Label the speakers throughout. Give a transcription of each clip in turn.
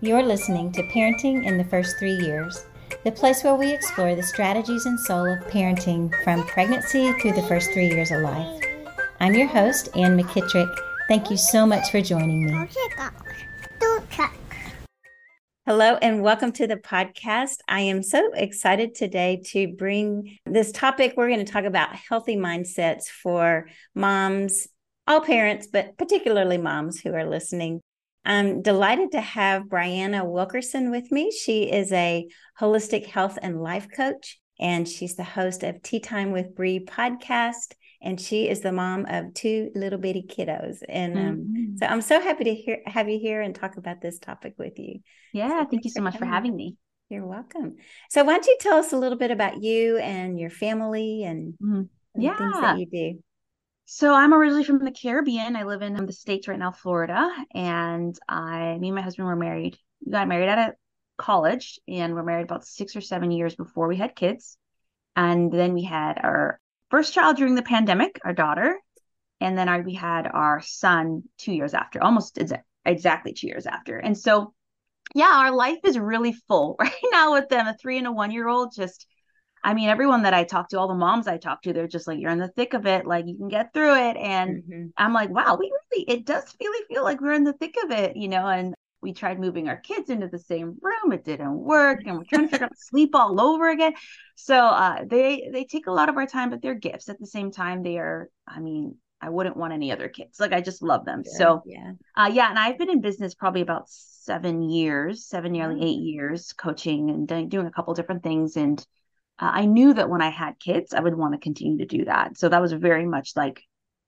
Speaker 1: You're listening to Parenting in the First Three Years, the place where we explore the strategies and soul of parenting from pregnancy through the first three years of life. I'm your host, Ann McKitrick. Thank you so much for joining me. Hello, and welcome to the podcast. I am so excited today to bring this topic. We're going to talk about healthy mindsets for moms, all parents, but particularly moms who are listening. I'm delighted to have Brianna Wilkerson with me. She is a holistic health and life coach, and she's the host of Tea Time with Bree podcast. And she is the mom of two little bitty kiddos. And um, mm-hmm. so I'm so happy to hear, have you here and talk about this topic with you.
Speaker 2: Yeah, so thank you so much for having me.
Speaker 1: You're welcome. So, why don't you tell us a little bit about you and your family and, mm-hmm. and
Speaker 2: yeah.
Speaker 1: things that you do?
Speaker 2: So I'm originally from the Caribbean. I live in um, the States right now, Florida. And I, me and my husband were married. We got married at a college and we're married about six or seven years before we had kids. And then we had our first child during the pandemic, our daughter. And then our, we had our son two years after, almost exa- exactly two years after. And so, yeah, our life is really full right now with them, a three and a one year old, just I mean, everyone that I talk to, all the moms I talk to, they're just like, you're in the thick of it. Like you can get through it. And mm-hmm. I'm like, wow, we really, it does really feel like we're in the thick of it, you know? And we tried moving our kids into the same room. It didn't work. And we're trying to figure out sleep all over again. So uh, they, they take a lot of our time, but they're gifts at the same time. They are, I mean, I wouldn't want any other kids. Like I just love them. So yeah. Uh, yeah. And I've been in business probably about seven years, seven, nearly eight years coaching and doing a couple different things. And uh, I knew that when I had kids, I would want to continue to do that. So that was very much like,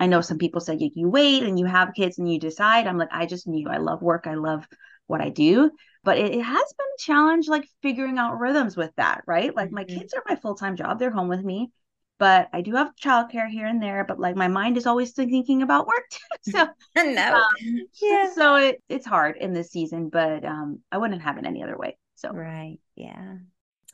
Speaker 2: I know some people say you, you wait and you have kids and you decide. I'm like, I just knew I love work. I love what I do. But it, it has been a challenge, like figuring out rhythms with that, right? Like mm-hmm. my kids are my full time job. They're home with me, but I do have childcare here and there. But like my mind is always thinking about work. so no, um, yeah. So it, it's hard in this season, but um, I wouldn't have it any other way. So
Speaker 1: right, yeah.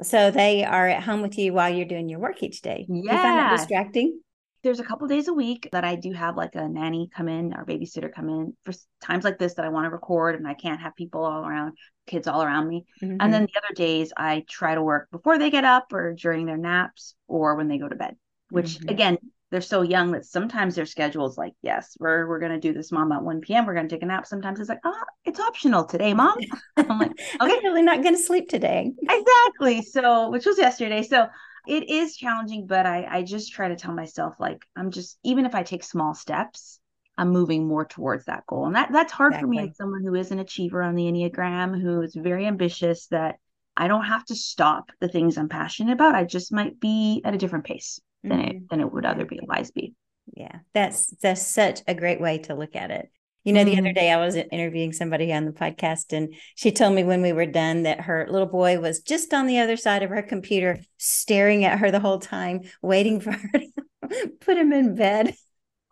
Speaker 1: So they are at home with you while you're doing your work each day.
Speaker 2: Yeah.
Speaker 1: You find that distracting?
Speaker 2: There's a couple days a week that I do have like a nanny come in or babysitter come in for times like this that I want to record and I can't have people all around, kids all around me. Mm-hmm. And then the other days I try to work before they get up or during their naps or when they go to bed, which mm-hmm. again, they're so young that sometimes their schedule is like, yes, we're we're gonna do this, mom, at 1 p.m. We're gonna take a nap. Sometimes it's like, oh, it's optional today, mom.
Speaker 1: I'm like, okay, I'm really not gonna sleep today.
Speaker 2: exactly. So, which was yesterday. So it is challenging, but I I just try to tell myself like I'm just even if I take small steps, I'm moving more towards that goal. And that that's hard exactly. for me as someone who is an achiever on the Enneagram, who is very ambitious that I don't have to stop the things I'm passionate about. I just might be at a different pace than mm-hmm. it than it would otherwise be.
Speaker 1: Yeah, that's that's such a great way to look at it. You know, mm-hmm. the other mm-hmm. day I was interviewing somebody on the podcast, and she told me when we were done that her little boy was just on the other side of her computer, staring at her the whole time, waiting for her to put him in bed.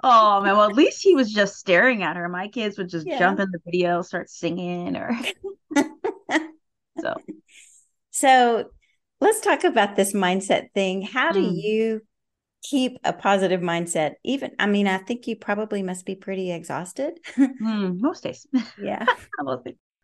Speaker 2: Oh man, well at least he was just staring at her. My kids would just yeah. jump in the video, start singing, or
Speaker 1: so. So let's talk about this mindset thing. How do mm. you keep a positive mindset even i mean i think you probably must be pretty exhausted.
Speaker 2: Mm, most days.
Speaker 1: Yeah.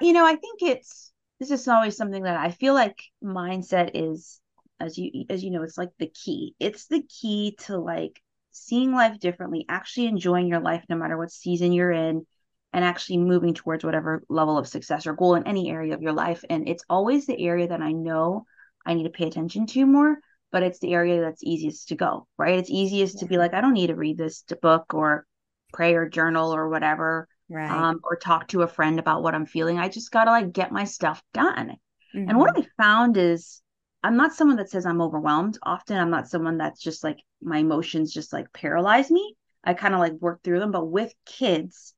Speaker 2: You know i think it's this is always something that i feel like mindset is as you as you know it's like the key. It's the key to like seeing life differently actually enjoying your life no matter what season you're in and actually moving towards whatever level of success or goal in any area of your life. And it's always the area that i know i need to pay attention to more but it's the area that's easiest to go, right? It's easiest yeah. to be like, I don't need to read this book or pray or journal or whatever, right? Um, or talk to a friend about what I'm feeling. I just got to like get my stuff done. Mm-hmm. And what mm-hmm. I found is I'm not someone that says I'm overwhelmed. Often I'm not someone that's just like my emotions just like paralyze me. I kind of like work through them. But with kids,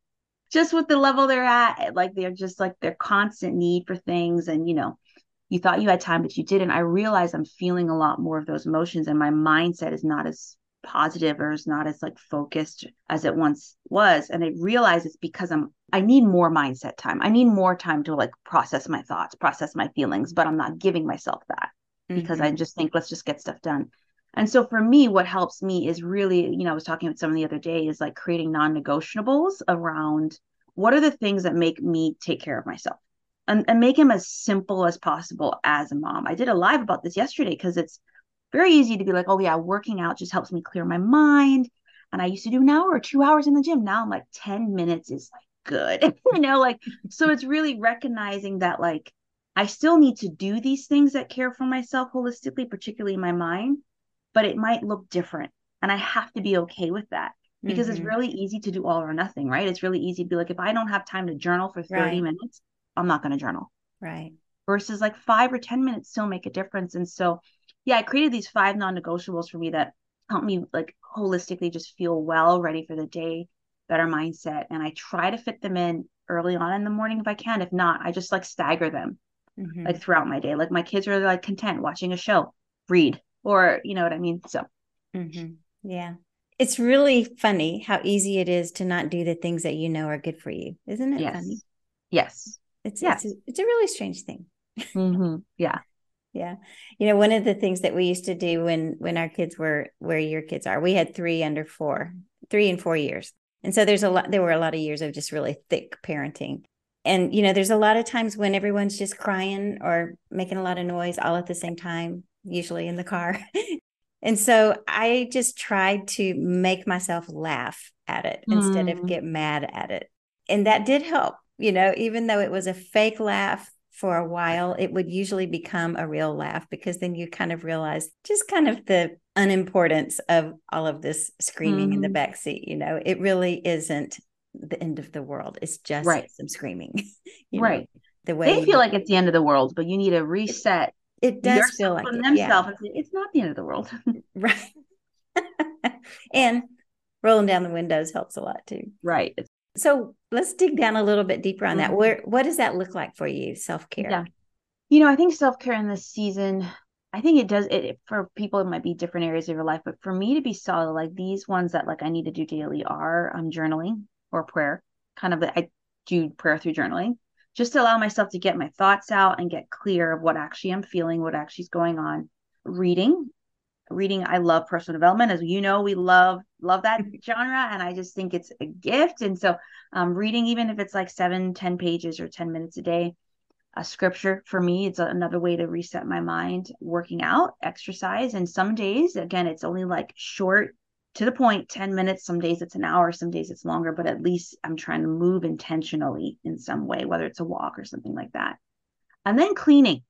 Speaker 2: just with the level they're at, like they're just like their constant need for things and, you know, you thought you had time, but you didn't. I realize I'm feeling a lot more of those emotions, and my mindset is not as positive or is not as like focused as it once was. And I realize it's because I'm I need more mindset time. I need more time to like process my thoughts, process my feelings, but I'm not giving myself that mm-hmm. because I mm-hmm. just think let's just get stuff done. And so for me, what helps me is really, you know, I was talking with someone the other day is like creating non-negotiables around what are the things that make me take care of myself and, and make them as simple as possible as a mom. I did a live about this yesterday because it's very easy to be like, oh yeah, working out just helps me clear my mind. And I used to do an hour or two hours in the gym. Now I'm like 10 minutes is like good. you know, like so it's really recognizing that like I still need to do these things that care for myself holistically, particularly my mind, but it might look different. And I have to be okay with that because mm-hmm. it's really easy to do all or nothing, right? It's really easy to be like, if I don't have time to journal for 30 right. minutes, I'm not going to journal.
Speaker 1: Right.
Speaker 2: Versus like five or 10 minutes still make a difference. And so, yeah, I created these five non negotiables for me that help me like holistically just feel well, ready for the day, better mindset. And I try to fit them in early on in the morning if I can. If not, I just like stagger them mm-hmm. like throughout my day. Like my kids are like content watching a show, read, or you know what I mean? So,
Speaker 1: mm-hmm. yeah. It's really funny how easy it is to not do the things that you know are good for you. Isn't it
Speaker 2: yes.
Speaker 1: funny?
Speaker 2: Yes.
Speaker 1: It's, yes. It's, a, it's a really strange thing.
Speaker 2: Mm-hmm. Yeah.
Speaker 1: yeah. You know, one of the things that we used to do when when our kids were where your kids are, we had three under four, three and four years. And so there's a lot there were a lot of years of just really thick parenting. And you know, there's a lot of times when everyone's just crying or making a lot of noise all at the same time, usually in the car. and so I just tried to make myself laugh at it mm. instead of mm. get mad at it. And that did help you know, even though it was a fake laugh for a while, it would usually become a real laugh because then you kind of realize just kind of the unimportance of all of this screaming mm-hmm. in the mm-hmm. back seat. You know, it really isn't the end of the world. It's just right. some screaming.
Speaker 2: right. Know, the way they feel like it's the end of the world, but you need a reset.
Speaker 1: It does feel like
Speaker 2: it, themselves. Yeah. It's not the end of the world.
Speaker 1: right. and rolling down the windows helps a lot too.
Speaker 2: Right.
Speaker 1: So let's dig down a little bit deeper on that. Mm-hmm. Where what does that look like for you, self care?
Speaker 2: Yeah, you know, I think self care in this season. I think it does it for people. It might be different areas of your life, but for me to be solid, like these ones that like I need to do daily are um journaling or prayer. Kind of, I do prayer through journaling, just to allow myself to get my thoughts out and get clear of what actually I'm feeling, what actually is going on. Reading, reading i love personal development. As you know we love love that genre and i just think it's a gift. And so um, reading even if it's like seven ten pages or 10 minutes a day a scripture for me it's another way to reset my mind working out exercise. And some days again it's only like short to the point 10 minutes. Some days it's an hour some days it's longer but at least i'm trying to move intentionally in some way whether it's a walk or something like that. And then cleaning.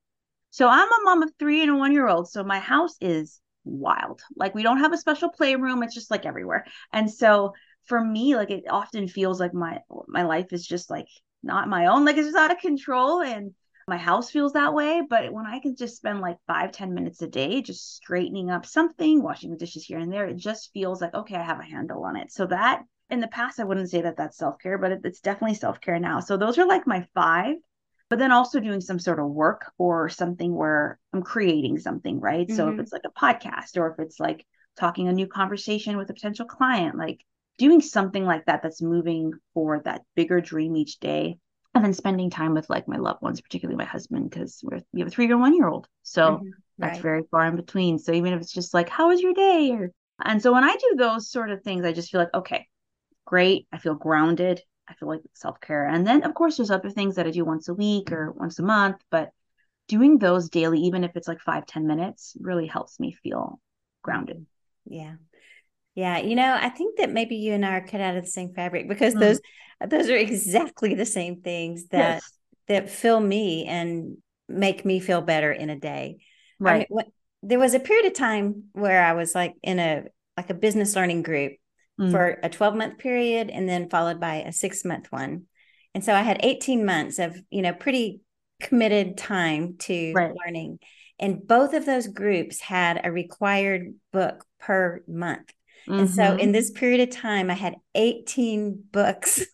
Speaker 2: So i'm a mom of three and a one year old so my house is wild. Like we don't have a special playroom. It's just like everywhere. And so for me, like it often feels like my my life is just like not my own. Like it's just out of control. And my house feels that way. But when I can just spend like five ten minutes a day just straightening up something, washing the dishes here and there, it just feels like, okay, I have a handle on it. So that in the past, I wouldn't say that that's self care, but it's definitely self care now. So those are like my five but then also doing some sort of work or something where I'm creating something, right? Mm-hmm. So if mm-hmm. it's like a podcast or if it's like talking a new conversation with a potential client, like doing something like that that's moving for that bigger dream each day. And then spending time with like my loved ones, particularly my husband, because we're we have a three year one year old. So mm-hmm. that's right. very far in between. So even if it's just like, how was your day? Or and so when I do those sort of things, I just feel like, okay, great. I feel grounded. I feel like self care. And then, of course, there's other things that I do once a week or once a month, but doing those daily, even if it's like five ten minutes, really helps me feel grounded.
Speaker 1: Yeah. Yeah. You know, I think that maybe you and I are cut out of the same fabric because mm. those, those are exactly the same things that, yes. that fill me and make me feel better in a day.
Speaker 2: Right. I mean,
Speaker 1: what, there was a period of time where I was like in a, like a business learning group mm. for a 12 month period and then followed by a six month one. And so I had 18 months of, you know, pretty committed time to right. learning. And both of those groups had a required book per month. Mm-hmm. And so in mm-hmm. this period of time, I had 18 books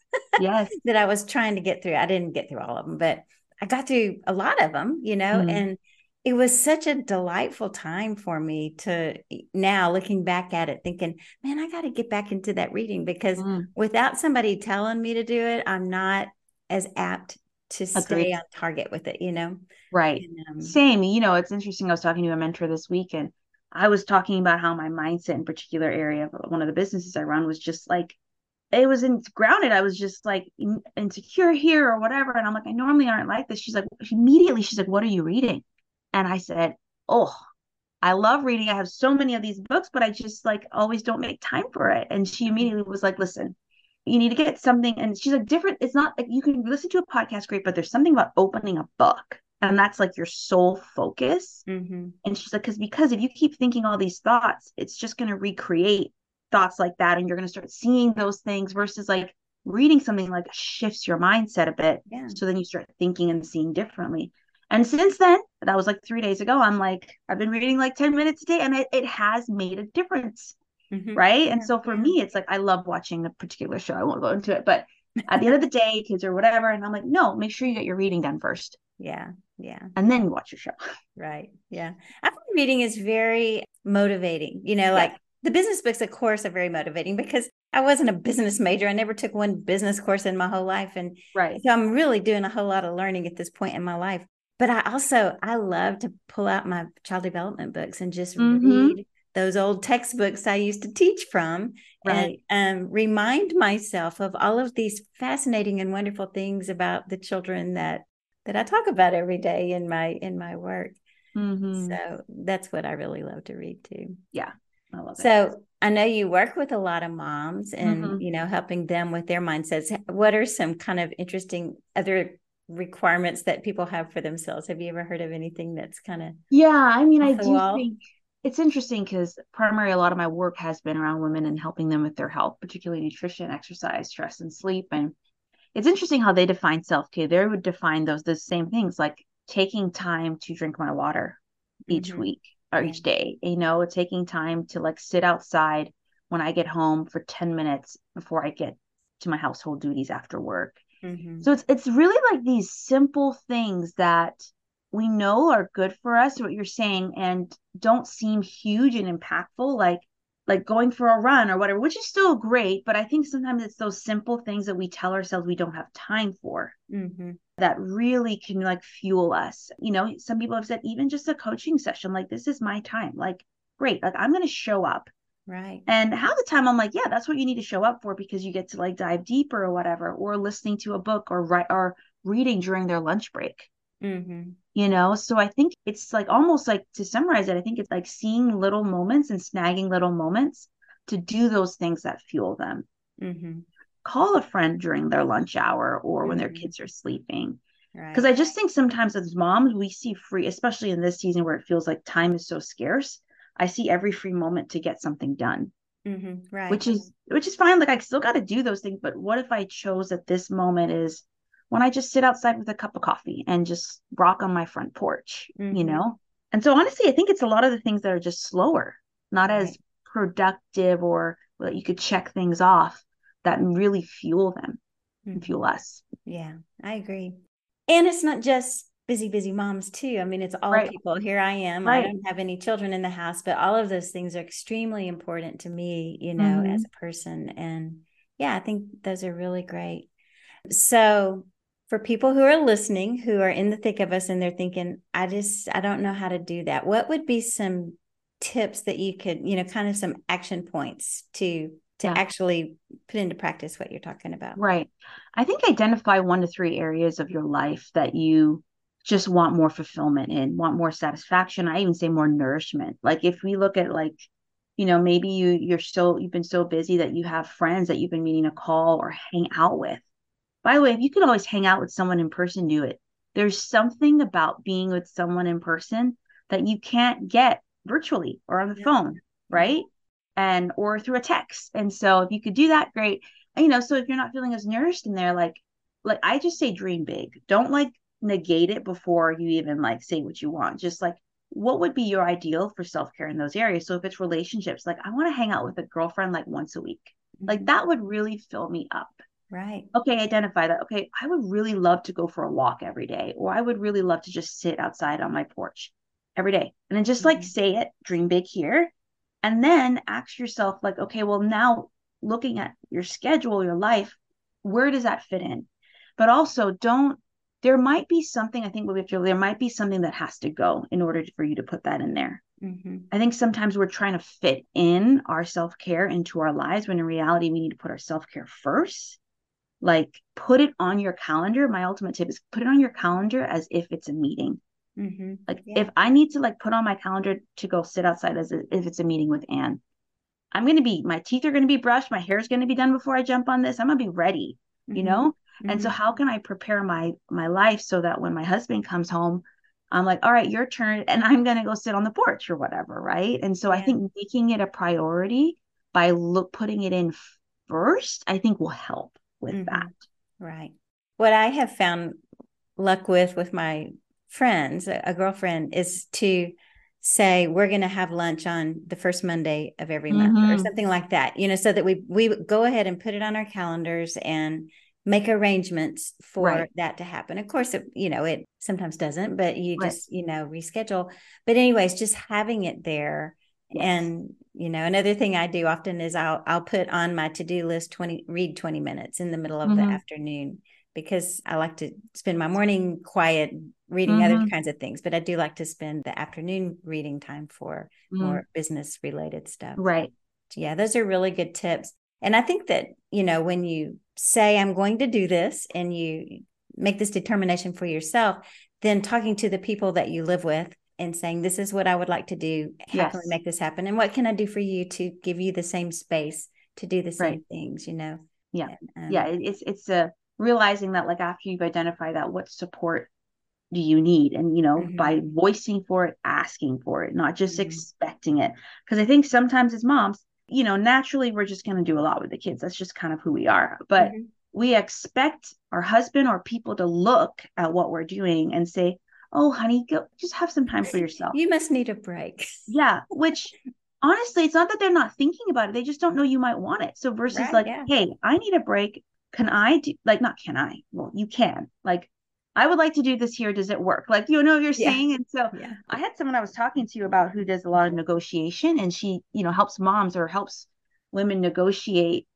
Speaker 2: yes.
Speaker 1: that I was trying to get through. I didn't get through all of them, but I got through a lot of them, you know, mm-hmm. and it was such a delightful time for me to now looking back at it thinking man i got to get back into that reading because mm. without somebody telling me to do it i'm not as apt to Agreed. stay on target with it you know
Speaker 2: right and, um, same you know it's interesting i was talking to a mentor this week and i was talking about how my mindset in particular area of one of the businesses i run was just like it was in grounded. I was just like insecure here or whatever. And I'm like, I normally aren't like this. She's like, immediately, she's like, What are you reading? And I said, Oh, I love reading. I have so many of these books, but I just like always don't make time for it. And she immediately was like, Listen, you need to get something. And she's like, Different. It's not like you can listen to a podcast, great, but there's something about opening a book. And that's like your sole focus.
Speaker 1: Mm-hmm.
Speaker 2: And she's like, because because if you keep thinking all these thoughts, it's just going to recreate thoughts like that and you're going to start seeing those things versus like reading something like shifts your mindset a bit
Speaker 1: Yeah.
Speaker 2: so then you start thinking and seeing differently and since then that was like three days ago i'm like i've been reading like 10 minutes a day and it, it has made a difference
Speaker 1: Mhm.
Speaker 2: right and so for me it's like i love watching a particular show i won't go into it but at the end of the day kids or whatever and i'm like no make sure you get your reading done first
Speaker 1: Yeah. Yeah.
Speaker 2: and then you watch your show
Speaker 1: Right. Yeah. I find reading is very motivating. You know, like the business books, of course, are very motivating because I wasn't a business major. I never took one business course in my whole life. And
Speaker 2: right
Speaker 1: so I'm really doing a whole lot of learning at this point in my life. But I also I love to pull out my child development books and just
Speaker 2: Mhm.
Speaker 1: read those old textbooks I used to teach from
Speaker 2: right
Speaker 1: and um, remind myself of all of these fascinating and wonderful things about the children that that I talk about every day in my in my work.
Speaker 2: Mhm.
Speaker 1: So that's what I really love to read too. Yeah.
Speaker 2: I love it
Speaker 1: So I know you work with a lot of moms and
Speaker 2: Mhm.
Speaker 1: you know helping them with their mindsets. What are some kind of interesting other requirements that people have for themselves? Have you ever heard of anything that's kind of
Speaker 2: Yeah, I mean, I do
Speaker 1: wall?
Speaker 2: think it's interesting because primarily a lot of my work has been around women and helping them with their health, particularly nutrition, exercise, stress, and sleep. And it's interesting how they define self-care. They would define those the same things like taking time to drink my water each
Speaker 1: Mhm.
Speaker 2: week or each day, you know, taking time to like sit outside when I get home for 10 minutes before I get to my household duties after work.
Speaker 1: Mhm.
Speaker 2: So it's it's really like these simple things that we know are good for us, what you're saying, and don't seem huge and impactful, like like going for a run or whatever, which is still great. But I think sometimes it's those simple things that we tell ourselves we don't have time for
Speaker 1: Mhm.
Speaker 2: that really can like fuel us. You know, some people have said even just a coaching session, like this is my time. Like, great, like I'm gonna show up.
Speaker 1: Right.
Speaker 2: And half the time I'm like, yeah, that's what you need to show up for because you get to like dive deeper or whatever, or listening to a book or write or reading during their lunch break,
Speaker 1: Mhm.
Speaker 2: you know? So I think it's like almost like to summarize it, I think it's like seeing little moments and snagging little moments to do those things that fuel them.
Speaker 1: Mhm.
Speaker 2: Call a friend during their lunch hour or when their
Speaker 1: Mhm.
Speaker 2: kids are sleeping.
Speaker 1: Right.
Speaker 2: Because I just think sometimes as moms, we see free, especially in this season where it feels like time is so scarce. I see every free moment to get something done.
Speaker 1: Mhm. Right.
Speaker 2: which is which is fine like i still got to do those things but what if i chose that this moment is when i just sit outside with a cup of coffee and just rock on my front porch you
Speaker 1: Mhm.
Speaker 2: know and so honestly i think it's a lot of the things that are just slower not as productive or that you could check things off that really fuel them and
Speaker 1: Mhm.
Speaker 2: fuel us
Speaker 1: Yeah, I agree. And it's not just busy, busy moms too. I mean, it's all
Speaker 2: Right.
Speaker 1: people. Here I am. I don't have any children in the house, but all of those things are extremely important to me, you know, as
Speaker 2: Mhm.
Speaker 1: a person. And yeah, I think those are really great. So for people who are listening, who are in the thick of us and they're thinking, I just, I don't know how to do that. What would be some tips that you could, you know, kind of some action points to to
Speaker 2: Yeah.
Speaker 1: actually put into practice what you're talking about?
Speaker 2: Right. I think identify one to three areas of your life that you just want more fulfillment and want more satisfaction. I even say more nourishment. Like if we look at like, you know, maybe you you're still you've been so busy that you have friends that you've been meaning to call or hang out with. By the way, if you could always hang out with someone in person, do it. There's something about being with someone in person that you can't get virtually or on the
Speaker 1: Yeah.
Speaker 2: phone, right? Mm-hmm. And or through a text. And so if you could do that, great. And, you know, so if you're not feeling as nourished in there, like like I just say dream big. Don't like negate it before you even like say what you want. Just like what would be your ideal for self-care in those areas? So if it's relationships, like I want to hang out with a girlfriend like once a week. Like
Speaker 1: Mhm.
Speaker 2: that would really fill me up
Speaker 1: Right.
Speaker 2: okay, identify that. Okay, I would really love to go for a walk every day, or I would really love to just sit outside on my porch every day. And then just like
Speaker 1: Mhm.
Speaker 2: say it, dream big here. And then ask yourself, like, okay, well, now looking at your schedule, your life, where does that fit in? But also, don't, there might be something, I think what we have to, there might be something that has to go in order for you to put that in there. Mm-hmm. I think sometimes we're trying to fit in our self care into our lives when in reality, we need to put our self care first. Like, put it on your calendar. My ultimate tip is put it on your calendar as if it's a meeting. Mm-hmm. Like, yeah. if I need to like put on my calendar to go sit outside as a, if it's a meeting with Ann, I'm going to be, my teeth are going to be brushed, my hair is going to be done before I jump on this. I'm going to be ready, mm-hmm. you know? Mm-hmm. And so, how can I prepare my my life so that when my husband comes home, I'm like, all right, your turn. And I'm going to go sit on the porch or whatever. Right. And so yeah. I think making it a priority by look, putting it in first, I think will help with mm-hmm. that.
Speaker 1: Right. What I have found luck with, with my friends, a, a girlfriend is to say, we're going to have lunch on the first Monday of every month mm-hmm. or something like that, you know, so that we, we go ahead and put it on our calendars and make arrangements for right. that to happen. Of course, it, you know, it sometimes doesn't, but you right. just, you know, reschedule. But anyways, just having it there. Yes. And, you know, another thing I do often is I'll I'll put on my to-do list 20 read 20 minutes in the middle of mm-hmm. the afternoon because I like to spend my morning quiet reading mm-hmm. other kinds of things, but I do like to spend the afternoon reading time for mm-hmm. more business related stuff.
Speaker 2: Right.
Speaker 1: Yeah, those are really good tips. And I think that, you know, when you say, I'm going to do this, and you make this determination for yourself, then talking to the people that you live with and saying, This is what I would like to do. How yes. can we make this happen? And what can I do for you to give you the same space to do the same right. things, you know?
Speaker 2: Yeah. And, um, yeah. It's, it's a realizing that, like, after you've identified that, what support do you need and you know mm-hmm. by voicing for it asking for it not just mm-hmm. expecting it because i think sometimes as moms you know, naturally we're just going to do a lot with the kids. That's just kind of who we are. But mm-hmm. we expect our husband or people to look at what we're doing and say, "Oh, honey, go just have some time for yourself.
Speaker 1: You must need a break."
Speaker 2: Yeah, which honestly, it's not that they're not thinking about it. They just don't know you might want it. So versus right, like, yeah. "Hey, I need a break. Can I do like not can I? Well, you can. Like I would like to do this here. Does it work? Like, you know you're yeah. saying? And so yeah. I had someone I was talking to about who does a lot of negotiation and she, you know, helps moms or helps women negotiate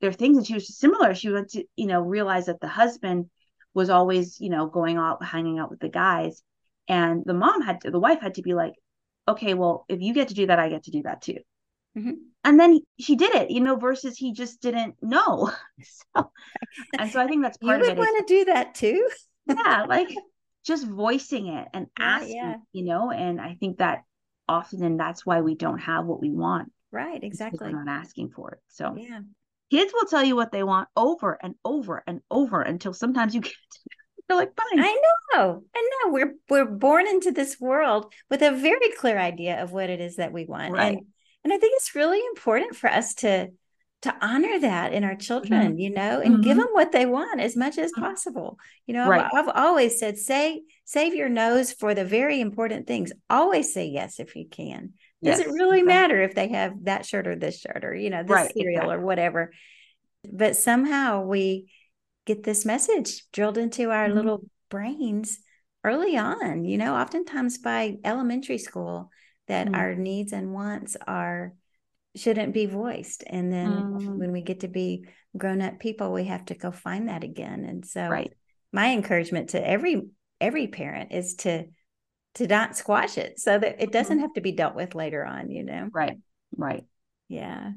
Speaker 2: their things. And she was similar. She went to, you know, realize that the husband was always, you know, going out, hanging out with the guys. And the mom had to, the wife had to be like, okay, well, if you get to do that, I get to do that too. Mm-hmm. And then she did it, you know, versus he just didn't know. So, and so I think that's part
Speaker 1: you
Speaker 2: of it.
Speaker 1: You would want to do that too
Speaker 2: yeah, like just voicing it and asking, yeah, yeah. you know, and I think that often and that's why we don't have what we want.
Speaker 1: Right, exactly.
Speaker 2: We're not asking for it. So yeah. Kids will tell you what they want over and over and over until sometimes you get you're like, fine.
Speaker 1: I know. I know. We're we're born into this world with a very clear idea of what it is that we want. Right. And and I think it's really important for us to to honor that in our children, mm-hmm. you know, and mm-hmm. give them what they want as much as mm-hmm. possible. You know, right. I've, I've, always said, say, save your nose for the very important things. Always say yes if you can. Does yes, it really matter if they have that shirt or this shirt or, you know, this right, cereal exactly. or whatever? But somehow we get this message drilled into our mm-hmm. little brains early on, you know, oftentimes by elementary school that mm-hmm. our needs and wants are shouldn't be voiced. And then mm. when we get to be grown up people we have to go find that again. And so
Speaker 2: right.
Speaker 1: my encouragement to every every parent is to to not squash it so that it doesn't mm-hmm. have to be dealt with later on you know?
Speaker 2: Right. Right.
Speaker 1: Yeah.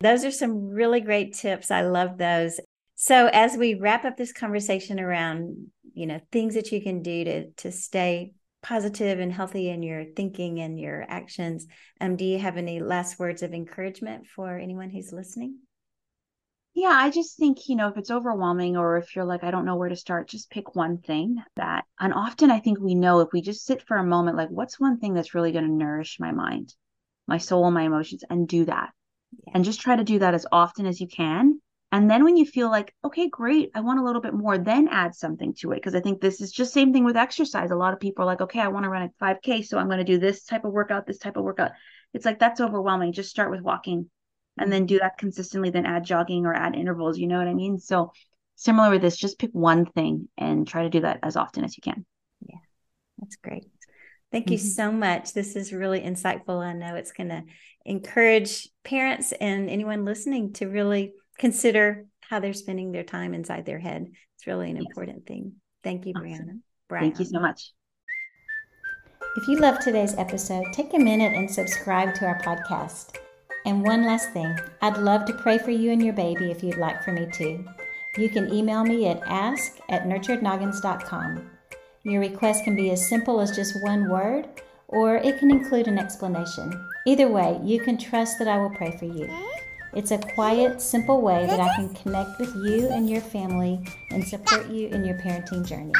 Speaker 1: Those are some really great tips. I love those. So as we wrap up this conversation around you know things that you can do to to stay positive and healthy in your thinking and your actions. Um, do you have any last words of encouragement for anyone who's listening?
Speaker 2: Yeah, I just think, you know, if it's overwhelming or if you're like, I don't know where to start, just pick one thing that, and often I think we know if we just sit for a moment, like, what's one thing that's really going to nourish my mind, my soul, my emotions, and do that. Yeah. And just try to do that as often as you can. And then when you feel like, okay, great, I want a little bit more, then add something to it. Cause I think this is just same thing with exercise. A lot of people are like, okay, I want to run a 5K. So I'm going to do this type of workout, this type of workout. It's like, that's overwhelming. Just start with walking and then do that consistently, then add jogging or add intervals. You know what I mean? So similar with this, just pick one thing and try to do that as often as you can.
Speaker 1: Yeah, that's great. Thank you mm-hmm. so much. This is really insightful. I know it's going to encourage parents and anyone listening to really consider how they're spending their time inside their head. It's really an yes. important thing. Thank you, Brianna.
Speaker 2: Brian. Thank you so much.
Speaker 1: If you love today's episode, take a minute and subscribe to our podcast. And one last thing, I'd love to pray for you and your baby if you'd like for me to. You can email me at ask at nurturednoggins.com. Your request can be as simple as just one word, or it can include an explanation. Either way, you can trust that I will pray for you. It's a quiet, simple way that I can connect with you and your family and support you in your parenting journey.